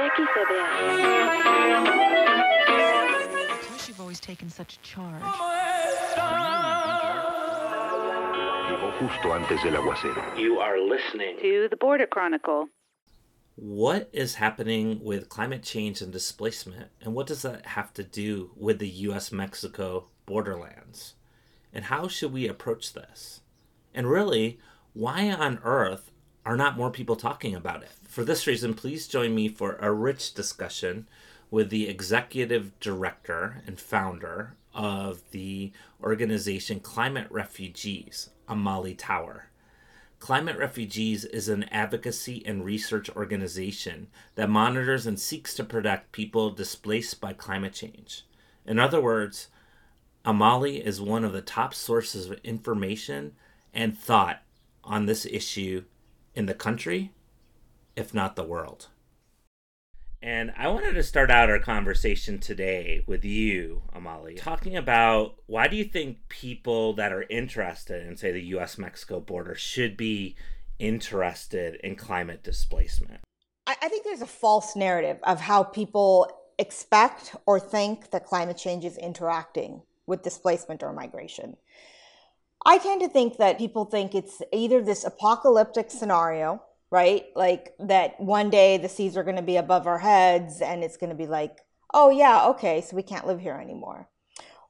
Because you've always taken such charge. Llegó justo antes del aguacero. You are listening. to the Border Chronicle. What is happening with climate change and displacement, and what does that have to do with the US Mexico borderlands? And how should we approach this? And really, why on earth are not more people talking about it? For this reason, please join me for a rich discussion with the executive director and founder of the organization Climate Refugees, Amali Tower. Climate Refugees is an advocacy and research organization that monitors and seeks to protect people displaced by climate change. In other words, Amali is one of the top sources of information and thought on this issue in the country, if not the world. And I wanted to start out our conversation today with you, Amali, talking about why do you think people that are interested in, say, the US Mexico border should be interested in climate displacement? I, I think there's a false narrative of how people expect or think that climate change is interacting with displacement or migration. I tend to think that people think it's either this apocalyptic scenario, right? Like that one day the seas are going to be above our heads and it's going to be like, oh, yeah, okay, so we can't live here anymore.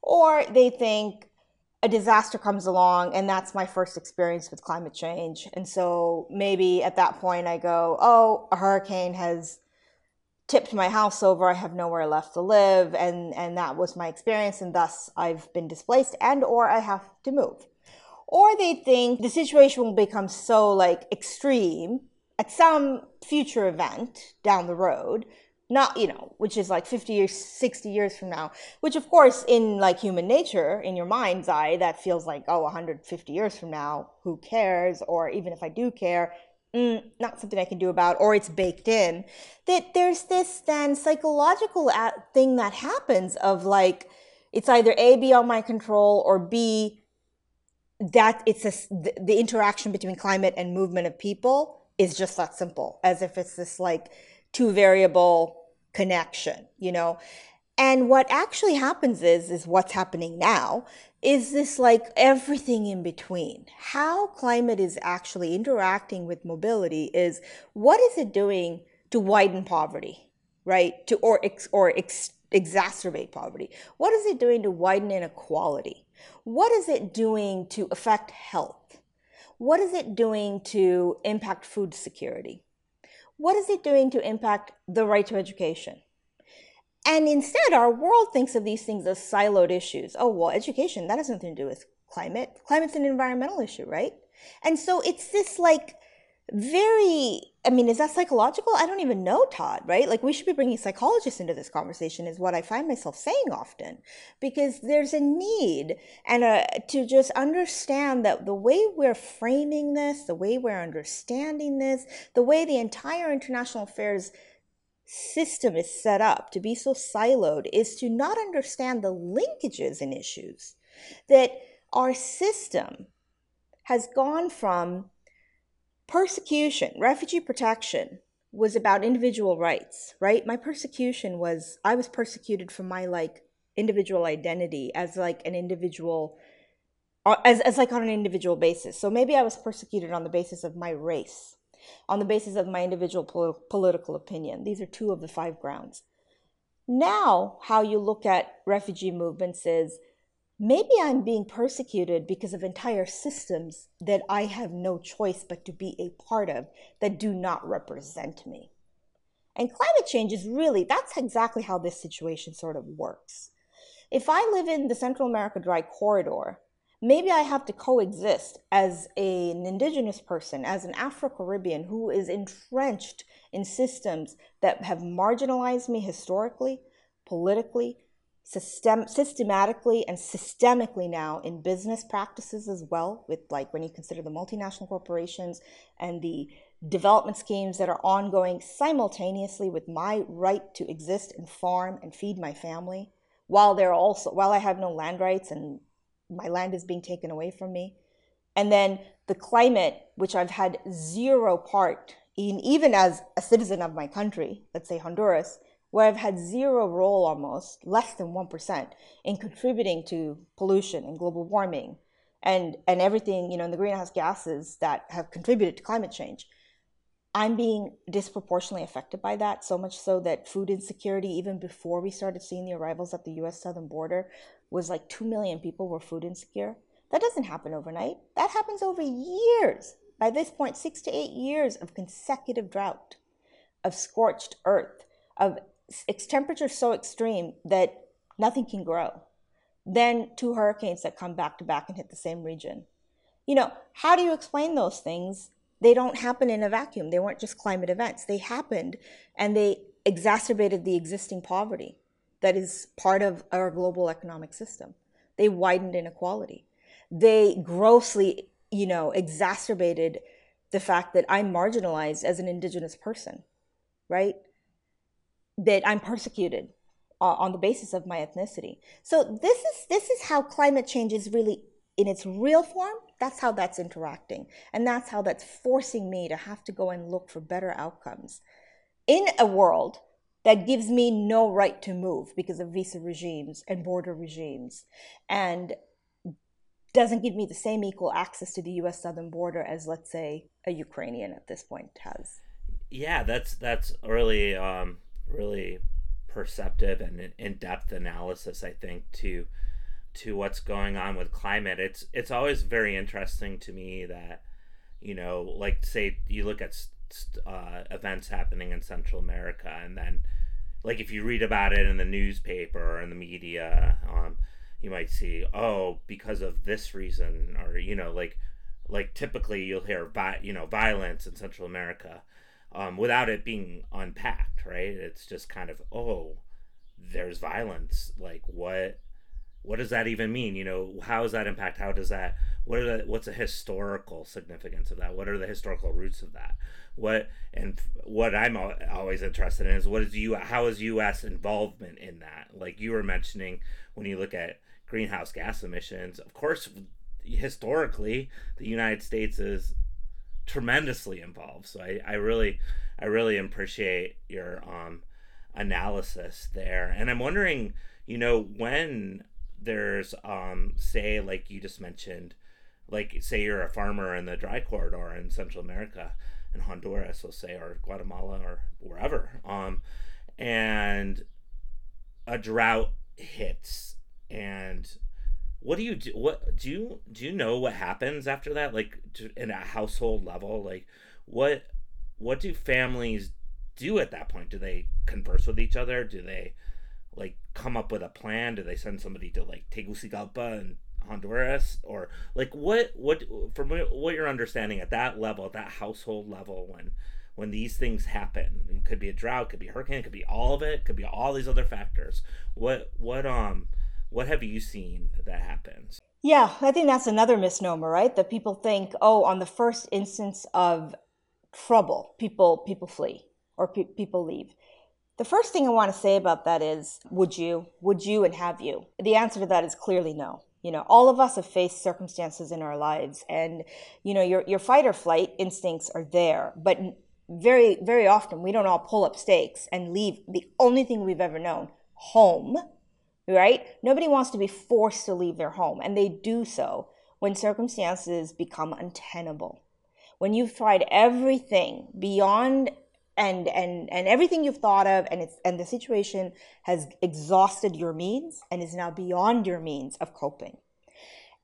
Or they think a disaster comes along and that's my first experience with climate change. And so maybe at that point I go, oh, a hurricane has tipped my house over i have nowhere left to live and and that was my experience and thus i've been displaced and or i have to move or they think the situation will become so like extreme at some future event down the road not you know which is like 50 years 60 years from now which of course in like human nature in your mind's eye that feels like oh 150 years from now who cares? Or even if i do care mm, not something I can do about, or it's baked in, that there's this then psychological thing that happens of like, it's either A, beyond my control, or B, that it's a, the interaction between climate and movement of people is just that simple, as if it's this like two variable connection, you know? And what actually happens is, is what's happening now is this like everything in between? How climate is actually interacting with mobility is what is it doing to widen poverty, right? To or ex, or ex, exacerbate poverty. What is it doing to widen inequality? What is it doing to affect health? What is it doing to impact food security? What is it doing to impact the right to education? And instead, our world thinks of these things as siloed issues. Oh, well, education, that has nothing to do with climate. Climate's an environmental issue, right? And so it's this like very, I mean, is that psychological? I don't even know, Todd, right? Like we should be bringing psychologists into this conversation is what I find myself saying often because there's a need and a, to just understand that the way we're framing this, the way we're understanding this, the way the entire international affairs system is set up to be so siloed is to not understand the linkages and issues that our system has gone from persecution refugee protection was about individual rights right my persecution was i was persecuted for my like individual identity as like an individual uh, as, as like on an individual basis so maybe i was persecuted on the basis of my race on the basis of my individual pol- political opinion. These are two of the five grounds. Now, how you look at refugee movements is maybe I'm being persecuted because of entire systems that I have no choice but to be a part of that do not represent me. And climate change is really, that's exactly how this situation sort of works. If I live in the Central America Dry Corridor, maybe I have to coexist as a, an indigenous person, as an Afro Caribbean who is entrenched in systems that have marginalized me historically, politically, system, systematically, and systemically now in business practices as well, with like when you consider the multinational corporations and the development schemes that are ongoing simultaneously with my right to exist and farm and feed my family while they're also while I have no land rights and my land is being taken away from me. And then the climate, which I've had zero part in, even as a citizen of my country, let's say Honduras, where I've had zero role almost, less than 1%, in contributing to pollution and global warming and, and everything, you know, in the greenhouse gases that have contributed to climate change. I'm being disproportionately affected by that, so much so that food insecurity, even before we started seeing the arrivals at the US southern border, was like 2 million people were food insecure. That doesn't happen overnight. That happens over years. By this point, six to eight years of consecutive drought, of scorched earth, of temperatures so extreme that nothing can grow. Then two hurricanes that come back to back and hit the same region. You know, how do you explain those things they don't happen in a vacuum. They weren't just climate events. They happened and they exacerbated the existing poverty that is part of our global economic system. They widened inequality. They grossly, you know, exacerbated the fact that I'm marginalized as an indigenous person, right? That I'm persecuted uh, on the basis of my ethnicity. So this is this is how climate change is really in its real form, that's how that's interacting. And that's how that's forcing me to have to go and look for better outcomes in a world that gives me no right to move because of visa regimes and border regimes and doesn't give me the same equal access to the US southern border as let's say a Ukrainian at this point has. Yeah, that's that's really um really perceptive and in-depth analysis I think to to what's going on with climate. It's it's always very interesting to me that you know like say you look at uh, events happening in central america and then like if you read about it in the newspaper or in the media um, you might see oh because of this reason or you know like like typically you'll hear you know violence in central america um, without it being unpacked right? It's just kind of oh there's violence. Like what what does that even mean? You know how does that impact? How does that what are the what's the historical significance of that? What are the historical roots of that? What and what i'm always interested in is what is you how is us involvement in that? Like you were mentioning when you look at greenhouse gas emissions of course historically the united states is tremendously involved. So i, I really i really appreciate your um analysis there. And i'm wondering you know when there's um say like you just mentioned like say you're a farmer in the dry corridor in Central America in Honduras let's say or Guatemala or wherever um and a drought hits and what do you do what do you do you know what happens after that like in a household level like what what do families do at that point do they converse with each other do they like come up with a plan? Do they send somebody to like Tegucigalpa and Honduras, or like what what from what you're understanding at that level, at that household level, when when these things happen, it could be a drought, could be a hurricane, could be all of it, could be all these other factors. What what um what have you seen that happens? Yeah, I think that's another misnomer, right? That people think, oh, on the first instance of trouble, people people flee or pe- people leave. The first thing I want to say about that is would you? Would you and have you? The answer to that is clearly no. You know, all of us have faced circumstances in our lives and you know, your your fight or flight instincts are there, but very very often we don't all pull up stakes and leave the only thing we've ever known, home. Right? Nobody wants to be forced to leave their home and they do so when circumstances become untenable. When you've tried everything beyond and and and everything you've thought of and it's and the situation has exhausted your means and is now beyond your means of coping.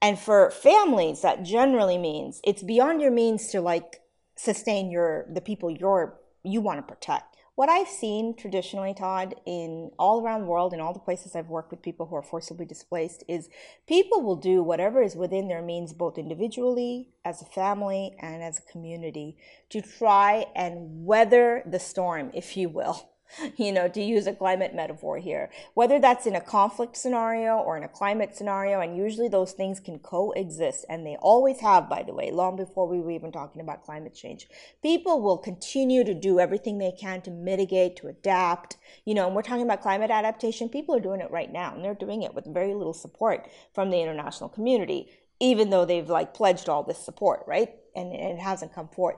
And for families that generally means it's beyond your means to like sustain your the people you're you want to protect what I've seen traditionally, Todd, in all around the world, in all the places I've worked with people who are forcibly displaced, is people will do whatever is within their means, both individually, as a family, and as a community, to try and weather the storm, if you will. you know, to use a climate metaphor here, whether that's in a conflict scenario or in a climate scenario. And usually those things can coexist, and they always have, by the way, long before we were even talking about climate change. People will continue to do everything they can to mitigate, to adapt. You know, and we're talking about climate adaptation, people are doing it right now, and they're doing it with very little support from the international community, even though they've like pledged all this support, right? And, and it hasn't come forth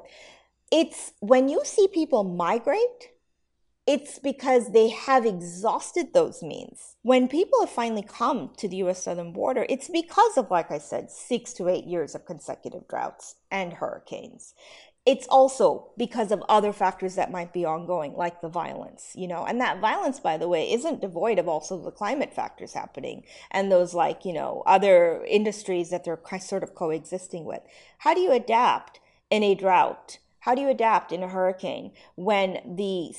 it's when you see people migrate, it's because they have exhausted those means. When people have finally come to the US southern border, it's because of, like I said, six to eight years of consecutive droughts and hurricanes. It's also because of other factors that might be ongoing, like the violence, you know, and that violence, by the way, isn't devoid of also the climate factors happening and those, like, you know, other industries that they're sort of coexisting with. How do you adapt in a drought? How do you adapt in a hurricane when the,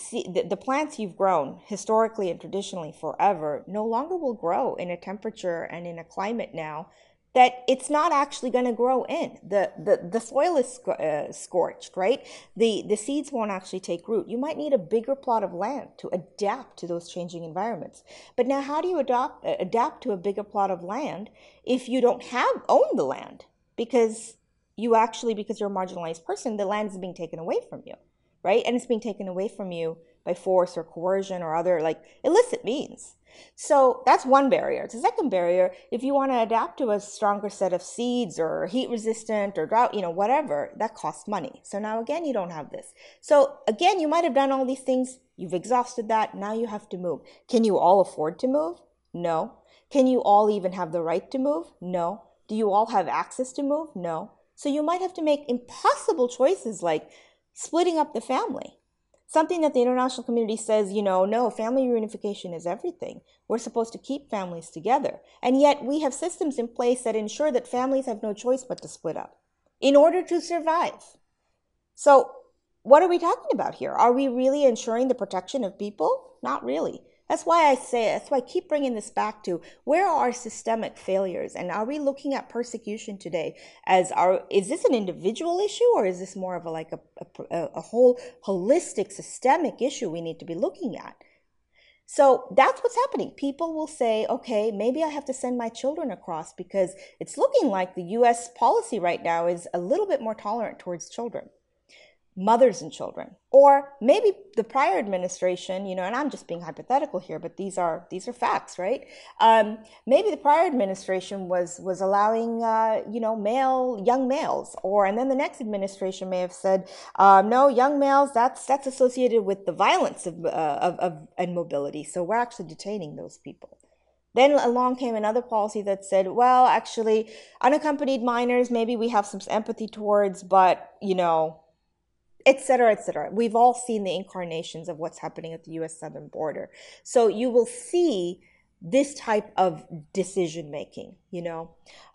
the, plants you've grown historically and traditionally forever no longer will grow in a temperature and in a climate now that it's not actually going to grow in. The, the, the soil is uh, scorched, right? The, the seeds won't actually take root. You might need a bigger plot of land to adapt to those changing environments. But now, how do you adopt, uh, adapt to a bigger plot of land if you don't have own the land? Because you actually, because you're a marginalized person, the land is being taken away from you, right? And it's being taken away from you by force or coercion or other like illicit means. So that's one barrier. The second barrier, if you want to adapt to a stronger set of seeds or heat resistant or drought, you know, whatever, that costs money. So now again, you don't have this. So again, you might have done all these things. You've exhausted that. Now you have to move. Can you all afford to move? No. Can you all even have the right to move? No. Do you all have access to move? No. So you might have to make impossible choices like splitting up the family. Something that the international community says, you know, no, family reunification is everything. We're supposed to keep families together. And yet we have systems in place that ensure that families have no choice but to split up in order to survive. So, what are we talking about here? Are we really ensuring the protection of people? Not really. That's why I say, that's why I keep bringing this back to where are our systemic failures? And are we looking at persecution today as our, is this an individual issue or is this more of a, like a, a, a whole holistic systemic issue we need to be looking at? So that's what's happening. People will say, okay, maybe I have to send my children across because it's looking like the US policy right now is a little bit more tolerant towards children mothers and children. Or maybe the prior administration you know and i'm just being hypothetical here but these are these are facts right? Um, maybe the prior administration was was allowing uh, you know male young males. Or and then the next administration may have said um, no young males that's that's associated with the violence of, uh, of, of and mobility. So we're actually detaining those people. Then along came another policy that said, well, actually, unaccompanied minors, maybe we have some empathy towards, but, you know, etc etc we've all seen the incarnations of what's happening at the US southern border. So you will see this type of decision making you know?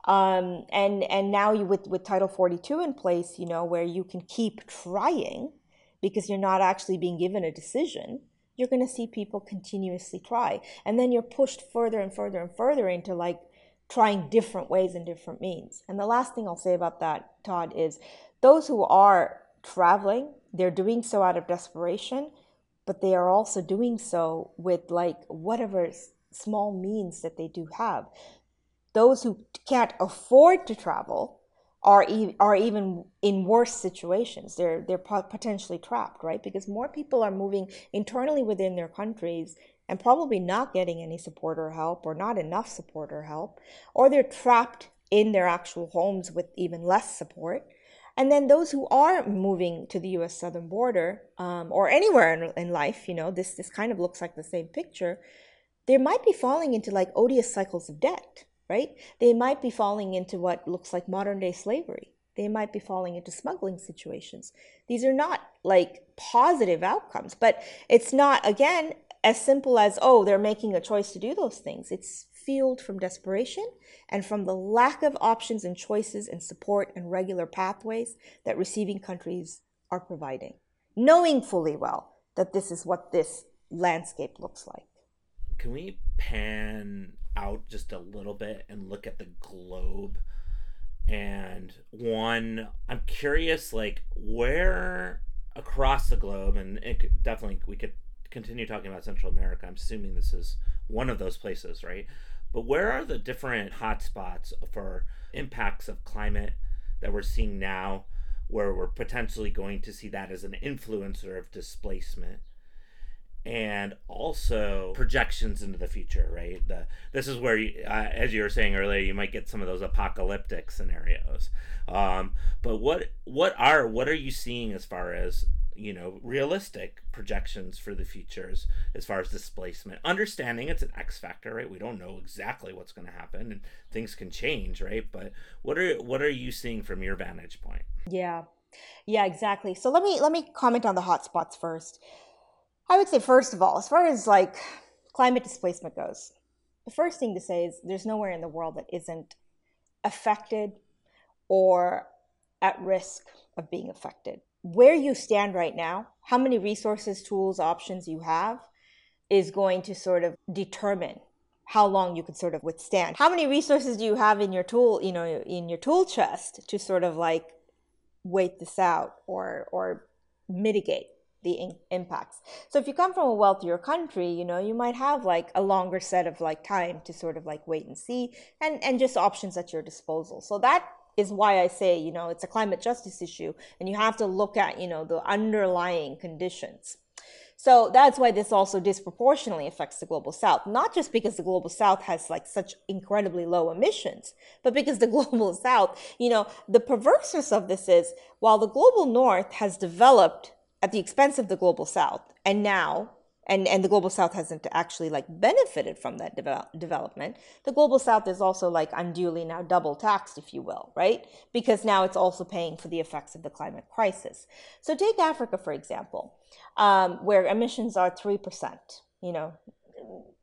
Um, and and now you with with title 42 in place you know where you can keep trying because you're not actually being given a decision you're going to see people continuously try. And then you're pushed further and further and further into like trying different ways and different means. And the last thing i'll say about that todd is those who are traveling. They're doing so out of desperation, but they are also doing so with like whatever small means that they do have. Those who can't afford to travel are e- are even in worse situations. They're they're potentially trapped, right? Because more people are moving internally within their countries and probably not getting any support or help or not enough support or help, or they're trapped in their actual homes with even less support and then those who are moving to the U.S. southern border um, or anywhere in, in life, you know, this this kind of looks like the same picture. They might be falling into like odious cycles of debt, right? They might be falling into what looks like modern day slavery. They might be falling into smuggling situations. These are not like positive outcomes, but it's not again as simple as oh they're making a choice to do those things. It's fueled from desperation and from the lack of options and choices and support and regular pathways that receiving countries are providing, knowing fully well that this is what this landscape looks like. Can we pan out just a little bit and look at the globe? And one, I'm curious, like, where across the globe, and it definitely we could continue talking about Central America. I'm assuming this is one of those places, right? But where are the different hotspots for impacts of climate that we're seeing now, where we're potentially going to see that as an influencer of displacement? and also projections into the future, right? The, this is where, you, uh, as you were saying earlier, you might get some of those apocalyptic scenarios. Um, but what what are what are you seeing as far as you know realistic projections for the futures as far as displacement. Understanding it's an x factor right? We don't know exactly what's going to happen and things can change right? But what are what are you seeing from your vantage point? Yeah. Yeah exactly. So let me let me comment on the hotspots first. I would say first of all as far as like climate displacement goes the first thing to say is there's nowhere in the world that isn't affected or at risk of being affected where you stand right now, how many resources, tools, options you have is going to sort of determine how long you can sort of withstand. How many resources do you have in your tool, you know, in your tool chest to sort of like wait this out or or mitigate the in- impacts. So if you come from a wealthier country, you know, you might have like a longer set of like time to sort of like wait and see and and just options at your disposal. So that is why I say, you know, it's a climate justice issue and you have to look at, you know, the underlying conditions. So that's why this also disproportionately affects the global south, not just because the global south has like such incredibly low emissions, but because the global south, you know, the perverseness of this is while the global north has developed at the expense of the global south, and now and and the global south hasn't actually like benefited from that development. The global south is also like unduly now double taxed if you will right? Because now it's also paying for the effects of the climate crisis. So take africa for example um, where emissions are 3% you know.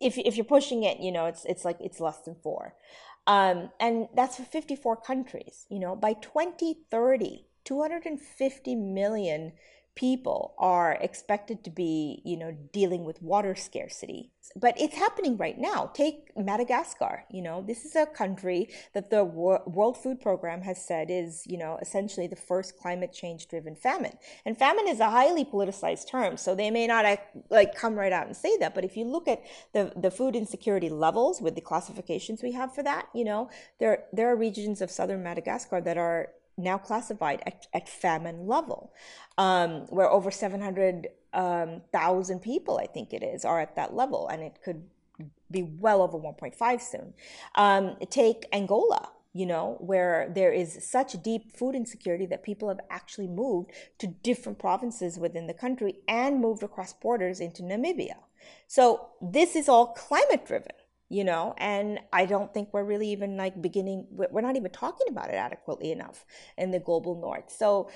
If, if you're pushing it you know it's it's like it's less than 4 um, and that's for 54 countries you know. By 2030 250 million people are expected to be, you know, dealing with water scarcity. But it's happening right now. Take Madagascar, you know, this is a country that the World Food Program has said is, you know, essentially the first climate change driven famine. And famine is a highly politicized term, so they may not like come right out and say that, but if you look at the the food insecurity levels with the classifications we have for that, you know, there there are regions of southern Madagascar that are now classified at, at famine level, um, where over 700,000 um, people, I think it is, are at that level, and it could be well over 1.5 soon. Um, take Angola, you know, where there is such deep food insecurity that people have actually moved to different provinces within the country and moved across borders into Namibia. So this is all climate driven you know and i don't think we're really even like beginning we're not even talking about it adequately enough in the global north. So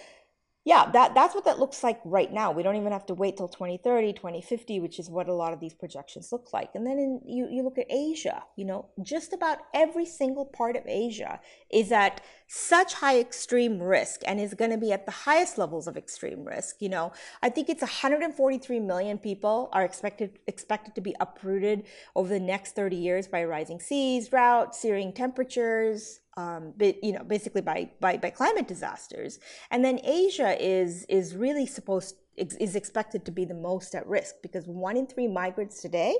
yeah, that, that's what that looks like right now. We don't even have to wait till 2030, 2050, which is what a lot of these projections look like. And then in, you, you look at Asia, you know, just about every single part of Asia is at such high extreme risk and is going to be at the highest levels of extreme risk. You know, I think it's 143 million people are expected expected to be uprooted over the next 30 years by rising seas, drought, searing temperatures, um, but, you know, basically by, by, by climate disasters. And then Asia is, is really supposed, is expected to be the most at risk because one in three migrants today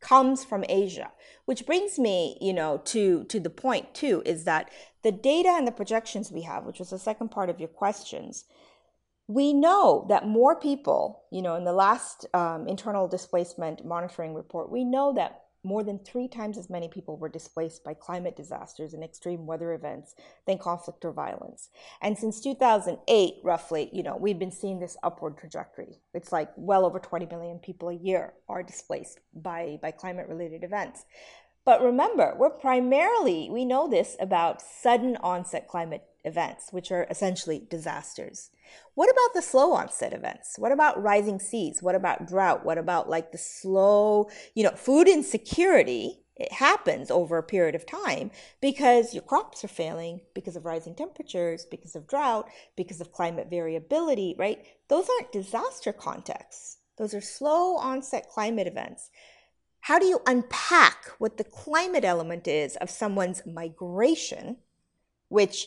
comes from Asia, which brings me, you know, to, to the point too, is that the data and the projections we have, which was the second part of your questions, we know that more people, you know, in the last um, internal displacement monitoring report, we know that more than three times as many people were displaced by climate disasters and extreme weather events than conflict or violence. And since 2008, roughly, you know, we've been seeing this upward trajectory. It's like well over 20 million people a year are displaced by, by climate related events. But remember, we're primarily, we know this about sudden onset climate events, which are essentially disasters. What about the slow onset events? What about rising seas? What about drought? What about like the slow, you know, food insecurity? It happens over a period of time because your crops are failing because of rising temperatures, because of drought, because of climate variability, right? Those aren't disaster contexts. Those are slow onset climate events. How do you unpack what the climate element is of someone's migration, which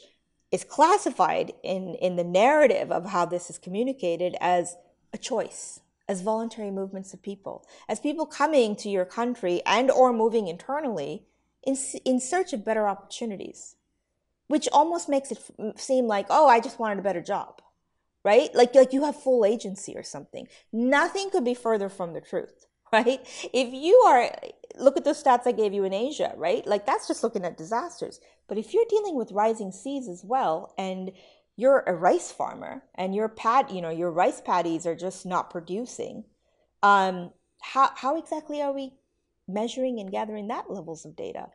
is classified in, in the narrative of how this is communicated as a choice as voluntary movements of people as people coming to your country and or moving internally in, in search of better opportunities which almost makes it seem like oh i just wanted a better job right? Like like you have full agency or something. Nothing could be further from the truth, right? If you are look at the stats I gave you in Asia, right? Like that's just looking at disasters. But if you're dealing with rising seas as well and you're a rice farmer and your pad, you know, your rice paddies are just not producing, um, how how exactly are we measuring and gathering that levels of data?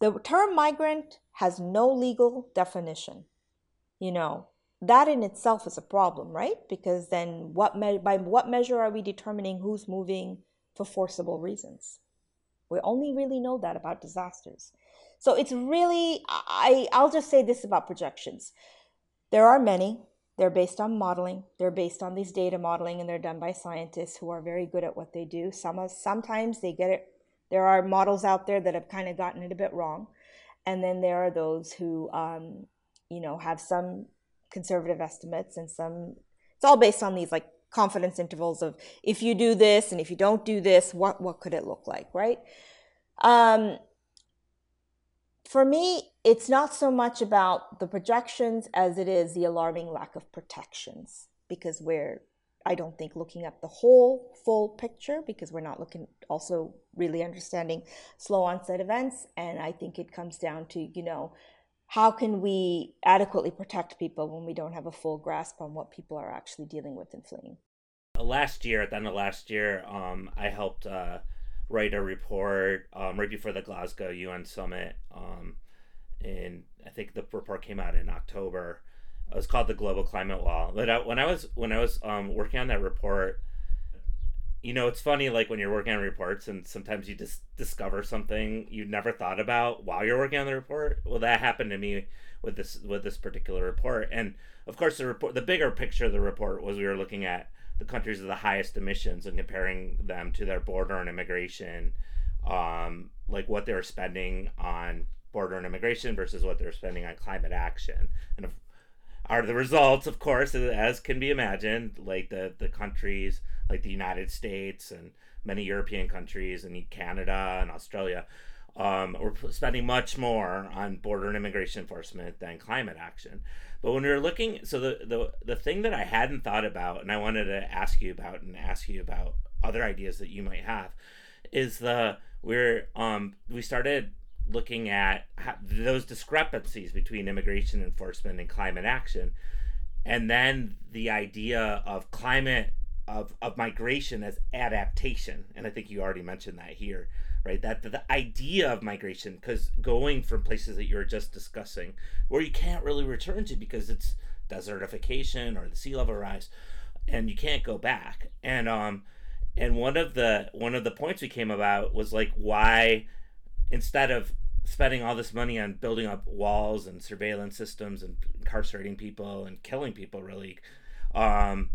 The term migrant has no legal definition. You know, that in itself is a problem, right? Because then what me- by what measure are we determining who's moving for forcible reasons? We only really know that about disasters. So it's really I I'll just say this about projections. There are many. They're based on modeling. They're based on these data modeling and they're done by scientists who are very good at what they do. Some sometimes they get it there are models out there that have kind of gotten it a bit wrong. And then there are those who um, you know have some conservative estimates and some it's all based on these like confidence intervals of if you do this and if you don't do this what what could it look like? Right? Um, for me it's not so much about the projections as it is the alarming lack of protections because we're i don't think looking at the whole full picture because we're not looking also really understanding slow onset events. And i think it comes down to you know how can we adequately protect people when we don't have a full grasp on what people are actually dealing with and fleeing? Last year, at the end of last year, um, I helped uh, write a report um, right before the Glasgow UN summit. Um, and I think the report came out in October. It was called the Global Climate Wall. But I, when I was when I was um, working on that report, you know, it's funny like when you're working on reports and sometimes you just discover something you never thought about while you're working on the report. Well, that happened to me with this with this particular report. And of course, the report, the bigger picture of the report was we were looking at the countries with the highest emissions and comparing them to their border and immigration, um, like what they were spending on border and immigration versus what they're spending on climate action. And are the results, of course, as can be imagined, like the the countries like the United States and many European countries and Canada and Australia, um, we're spending much more on border and immigration enforcement than climate action. But when we were looking, so the, the the thing that I hadn't thought about, and I wanted to ask you about, and ask you about other ideas that you might have, is the we're um we started looking at those discrepancies between immigration enforcement and climate action, and then the idea of climate of, of migration as adaptation. And I think you already mentioned that here, right? That the, the idea of migration, because going from places that you were just discussing, where you can't really return to because it's desertification or the sea level rise, and you can't go back. And um, and one of the one of the points we came about was like why instead of spending all this money on building up walls and surveillance systems and incarcerating people and killing people really um,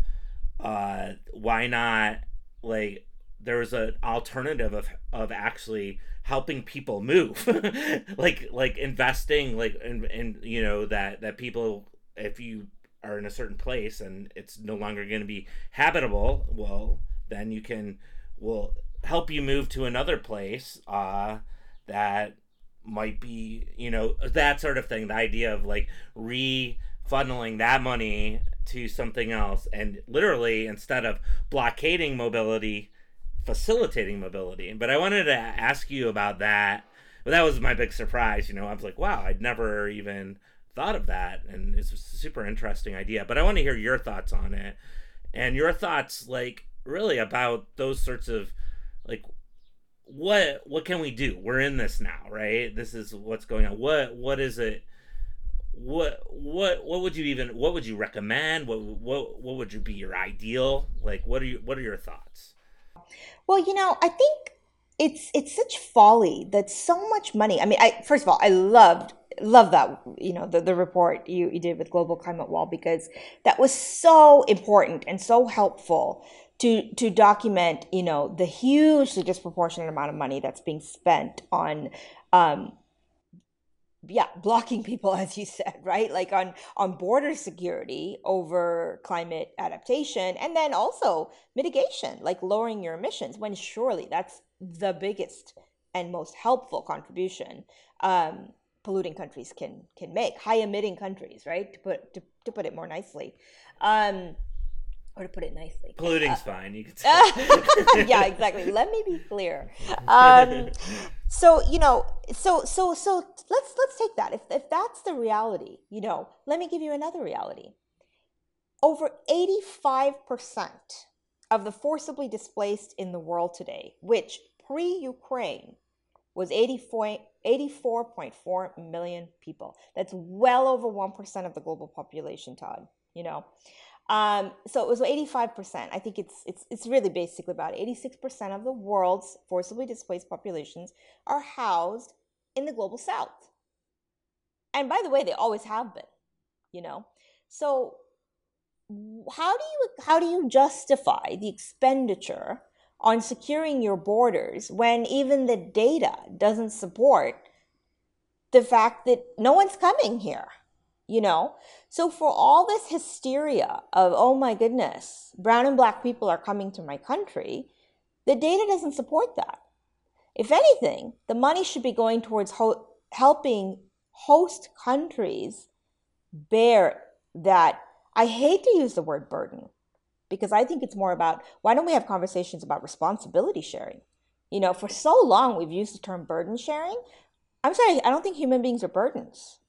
uh, why not like there's an alternative of of actually helping people move. Like like investing like in, in you know that that people if you are in a certain place and it's no longer going to be habitable well then you can will help you move to another place uh that might be you know that sort of thing. The idea of like refunneling that money to something else and literally instead of blockading mobility facilitating mobility. But i wanted to ask you about that. But that was my big surprise you know. I was like wow i'd never even thought of that. And it's a super interesting idea. But i want to hear your thoughts on it. And your thoughts like really about those sorts of like what what can we do? We're in this now right? This is what's going on. What what is it? What what what would you even what would you recommend? What what what would you be your ideal? Like what are you what are your thoughts? Well you know i think it's it's such folly that so much money i mean i first of all i loved love that you know the, the report you, you did with global climate wall because that was so important and so helpful to to document you know the hugely disproportionate amount of money that's being spent on um, yeah blocking people as you said right like on on border security over climate adaptation and then also mitigation like lowering your emissions when surely that's the biggest and most helpful contribution um, polluting countries can can make, high emitting countries, right? To put to, to put it more nicely. Um, or to put it nicely. Polluting's uh, fine. You could say. yeah, exactly. Let me be clear. Um, so you know, so so so let's let's take that. If if that's the reality, you know, let me give you another reality. Over eighty five percent of the forcibly displaced in the world today, which pre-Ukraine was 84.4 million people. That's well over 1% of the global population, Todd, you know. Um, so it was 85%. I think it's, it's, it's really basically about 86% of the world's forcibly displaced populations are housed in the global south. And by the way, they always have been, you know. So how do you how do you justify the expenditure on securing your borders when even the data doesn't support the fact that no one's coming here? You know? So for all this hysteria of, oh my goodness, brown and black people are coming to my country, the data doesn't support that. If anything, the money should be going towards ho- helping host countries bear that. I hate to use the word burden because I think it's more about why don't we have conversations about responsibility sharing? You know, for so long we've used the term burden sharing. I'm sorry, I don't think human beings are burdens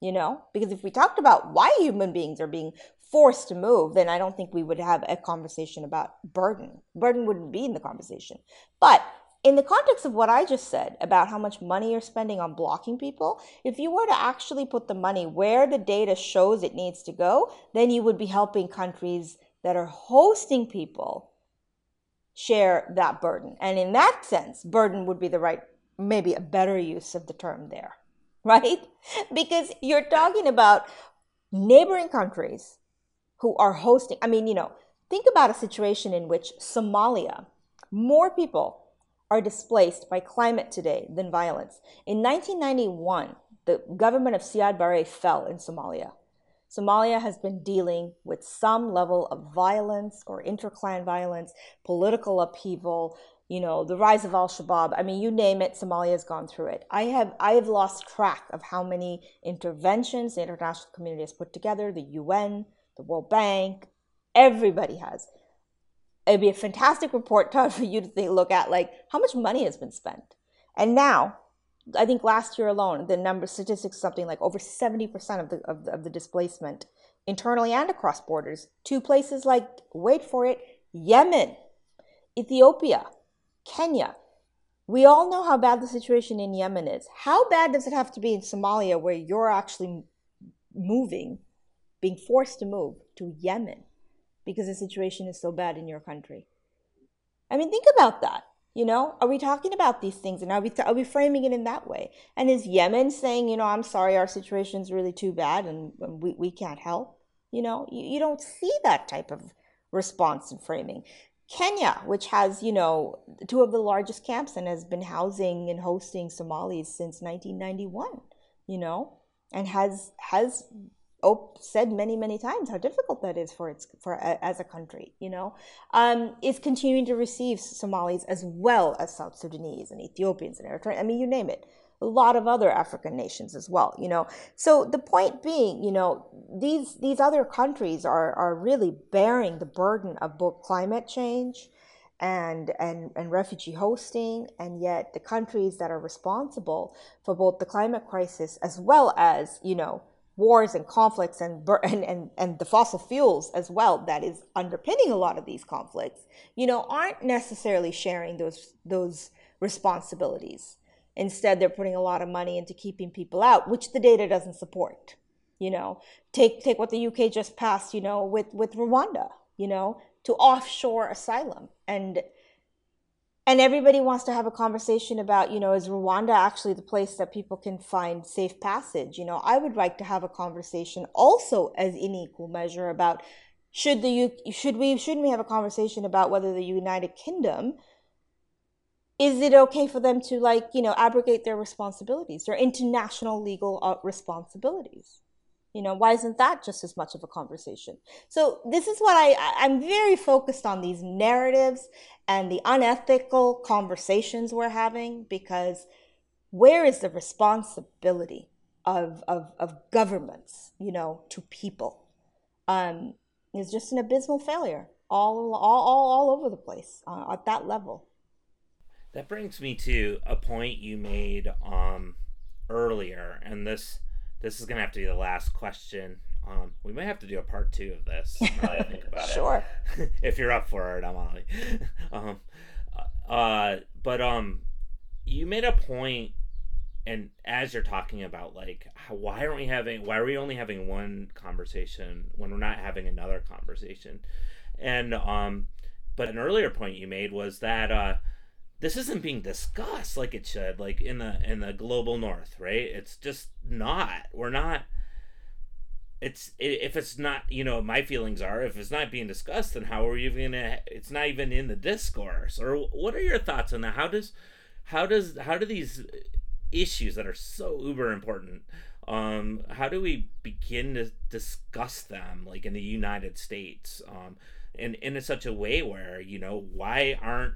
you know? Because if we talked about why human beings are being forced to move, then I don't think we would have a conversation about burden. Burden wouldn't be in the conversation. But in the context of what I just said about how much money you're spending on blocking people, if you were to actually put the money where the data shows it needs to go, then you would be helping countries that are hosting people share that burden. And in that sense, burden would be the right, maybe a better use of the term there. right? Because you're talking about neighboring countries who are hosting. I mean, you know, think about a situation in which Somalia, more people are displaced by climate today than violence. In 1991, the government of Siad Barre fell in Somalia. Somalia has been dealing with some level of violence or interclan violence, political upheaval, you know, the rise of Al Shabaab. I mean, you name it, Somalia has gone through it. I have I have lost track of how many interventions the international community has put together, the UN, the World Bank, everybody has. It'd be a fantastic report, Todd, for you to think, look at, like how much money has been spent. And now, I think last year alone, the number statistics something like over 70% of the, of the, of the displacement internally and across borders to places like, wait for it, Yemen, Ethiopia, Kenya. We all know how bad the situation in Yemen is. How bad does it have to be in Somalia where you're actually moving, being forced to move to Yemen because the situation is so bad in your country? I mean, think about that. You know, are we talking about these things and are we, are we framing it in that way? And is Yemen saying, you know, I'm sorry, our situation is really too bad and we, we can't help? You know, you, you don't see that type of response and framing. Kenya, which has, you know, two of the largest camps and has been housing and hosting Somalis since 1991, you know, and has has said many many times how difficult that is for its for a, as a country, you know, um, is continuing to receive Somalis as well as South Sudanese and Ethiopians and Eritreans. I mean, you name it a lot of other African nations as well, you know. So the point being, you know, these these other countries are are really bearing the burden of both climate change and and and refugee hosting, and yet the countries that are responsible for both the climate crisis as well as, you know, wars and conflicts and, and and and the fossil fuels as well that is underpinning a lot of these conflicts, you know, aren't necessarily sharing those those responsibilities Instead, they're putting a lot of money into keeping people out, which the data doesn't support. You know, take take what the UK just passed, you know, with with Rwanda, you know, to offshore asylum and and everybody wants to have a conversation about, you know, is Rwanda actually the place that people can find safe passage? You know, I would like to have a conversation also as in equal measure about should the should we shouldn't we have a conversation about whether the United Kingdom is it okay for them to like you know abrogate their responsibilities their international legal uh, responsibilities? You know why isn't that just as much of a conversation? So this is what i i'm very focused on these narratives and the unethical conversations we're having because where is the responsibility of, of, of governments, you know, to people? Um, is just an abysmal failure all, all, all, all over the place uh, at that level. That brings me to a point you made um, earlier, and this this is gonna have to be the last question. Um, we might have to do a part two of this. I think about sure. if you're up for it, I'm on. um, uh, but um, you made a point, and as you're talking about like, how, why aren't we having? Why are we only having one conversation when we're not having another conversation? And um, but an earlier point you made was that uh this isn't being discussed like it should like in the in the global north right? It's just not. We're not it's if it's not you know my feelings are if it's not being discussed then how are we even gonna it's not even in the discourse or what are your thoughts on that? How does how does how do these issues that are so uber important um how do we begin to discuss them like in the united states um and in such a way where you know why aren't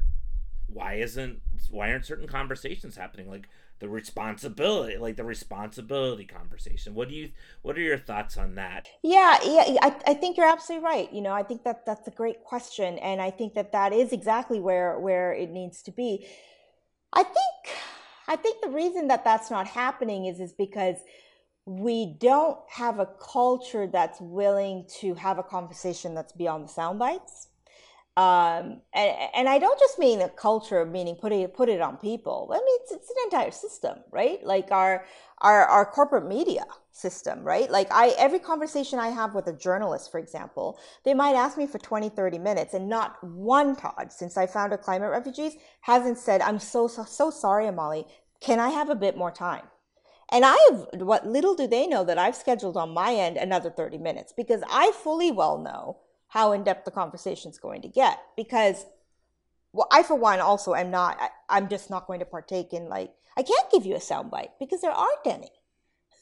why isn't why aren't certain conversations happening? Like the responsibility like the responsibility conversation. What do you what are your thoughts on that? Yeah yeah I, I think you're absolutely right. You know i think that that's a great question and i think that that is exactly where where it needs to be. I think i think the reason that that's not happening is is because we don't have a culture that's willing to have a conversation that's beyond the sound bites um, and, and I don't just mean a culture, meaning put it put it on people. I mean it's, it's an entire system, right? Like our our our corporate media system, right? Like I every conversation I have with a journalist, for example, they might ask me for 20, 30 minutes, and not one Todd, since I founded Climate Refugees, hasn't said, I'm so so so sorry, Amali. Can I have a bit more time? And I have what little do they know that I've scheduled on my end another 30 minutes because I fully well know how in depth the conversation is going to get. Because, well, I for one also am not. I, am just not going to partake in like I can't give you a soundbite because there aren't any.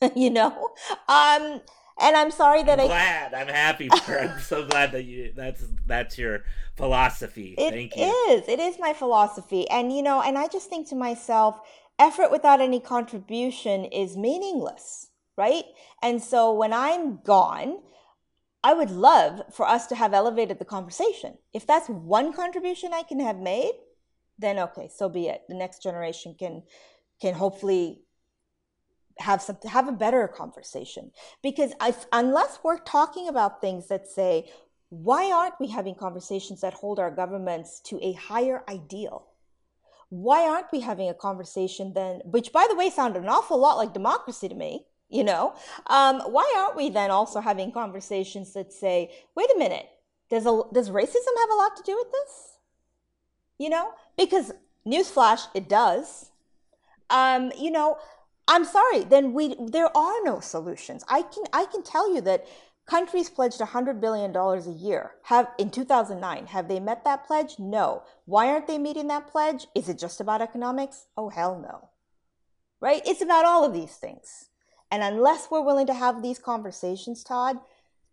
you know, um, and I'm sorry that I'm I. Glad I'm happy for. I'm so glad that you. That's that's your philosophy. It Thank you. is. It is my philosophy, and you know, and I just think to myself, effort without any contribution is meaningless, right? And so when I'm gone, I would love for us to have elevated the conversation. If that's one contribution I can have made, then okay, so be it. The next generation can can hopefully have some have a better conversation because if, unless we're talking about things that say why aren't we having conversations that hold our governments to a higher ideal why aren't we having a conversation then which by the way sounded an awful lot like democracy to me you know? Um, why aren't we then also having conversations that say wait a minute does, a, does racism have a lot to do with this? You know? Because newsflash it does. Um, you know i'm sorry then we there are no solutions. I can i can tell you that countries pledged 100 billion dollars a year. Have in 2009 have they met that pledge? No. Why aren't they meeting that pledge? Is it just about economics? Oh hell no. Right? It's about all of these things and unless we're willing to have these conversations, Todd,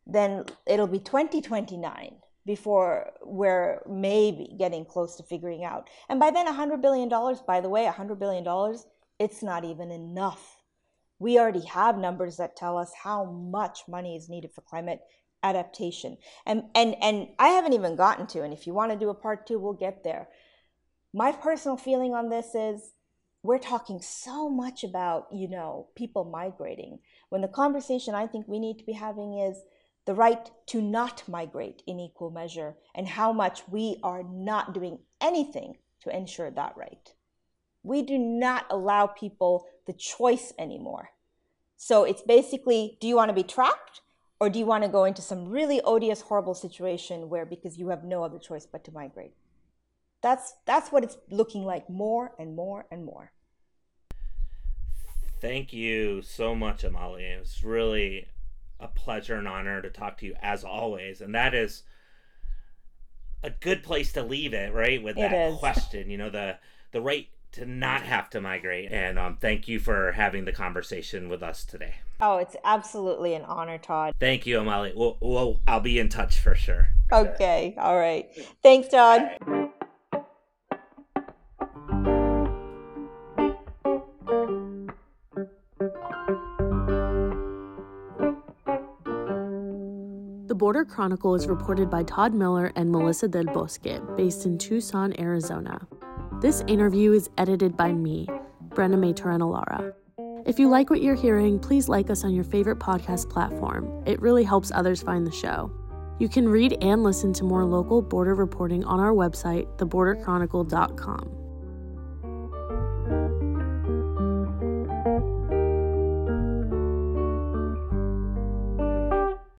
then it'll be 2029 before we're maybe getting close to figuring out. And by then, $100 billion, by the way, $100 billion, it's not even enough. We already have numbers that tell us how much money is needed for climate adaptation. And, and, and I haven't even gotten to, and if you want to do a part two, we'll get there. My personal feeling on this is we're talking so much about, you know, people migrating when the conversation I think we need to be having is the right to not migrate in equal measure and how much we are not doing anything to ensure that right. We do not allow people the choice anymore. So it's basically do you want to be trapped or do you want to go into some really odious, horrible situation where because you have no other choice but to migrate? That's, that's what it's looking like more and more and more. Thank you so much, Amali. It's really a pleasure and honor to talk to you as always. And that is a good place to leave it, right? With that question, you know, the the right to not have to migrate. And um, thank you for having the conversation with us today. Oh, it's absolutely an honor, Todd. Thank you, Amali. Well, well I'll be in touch for sure. Okay. All right. Thanks, Todd. Border Chronicle is reported by Todd Miller and Melissa Del Bosque, based in Tucson, Arizona. This interview is edited by me, Brenda Maytorena Lara. If you like what you're hearing, please like us on your favorite podcast platform. It really helps others find the show. You can read and listen to more local border reporting on our website, theborderchronicle.com.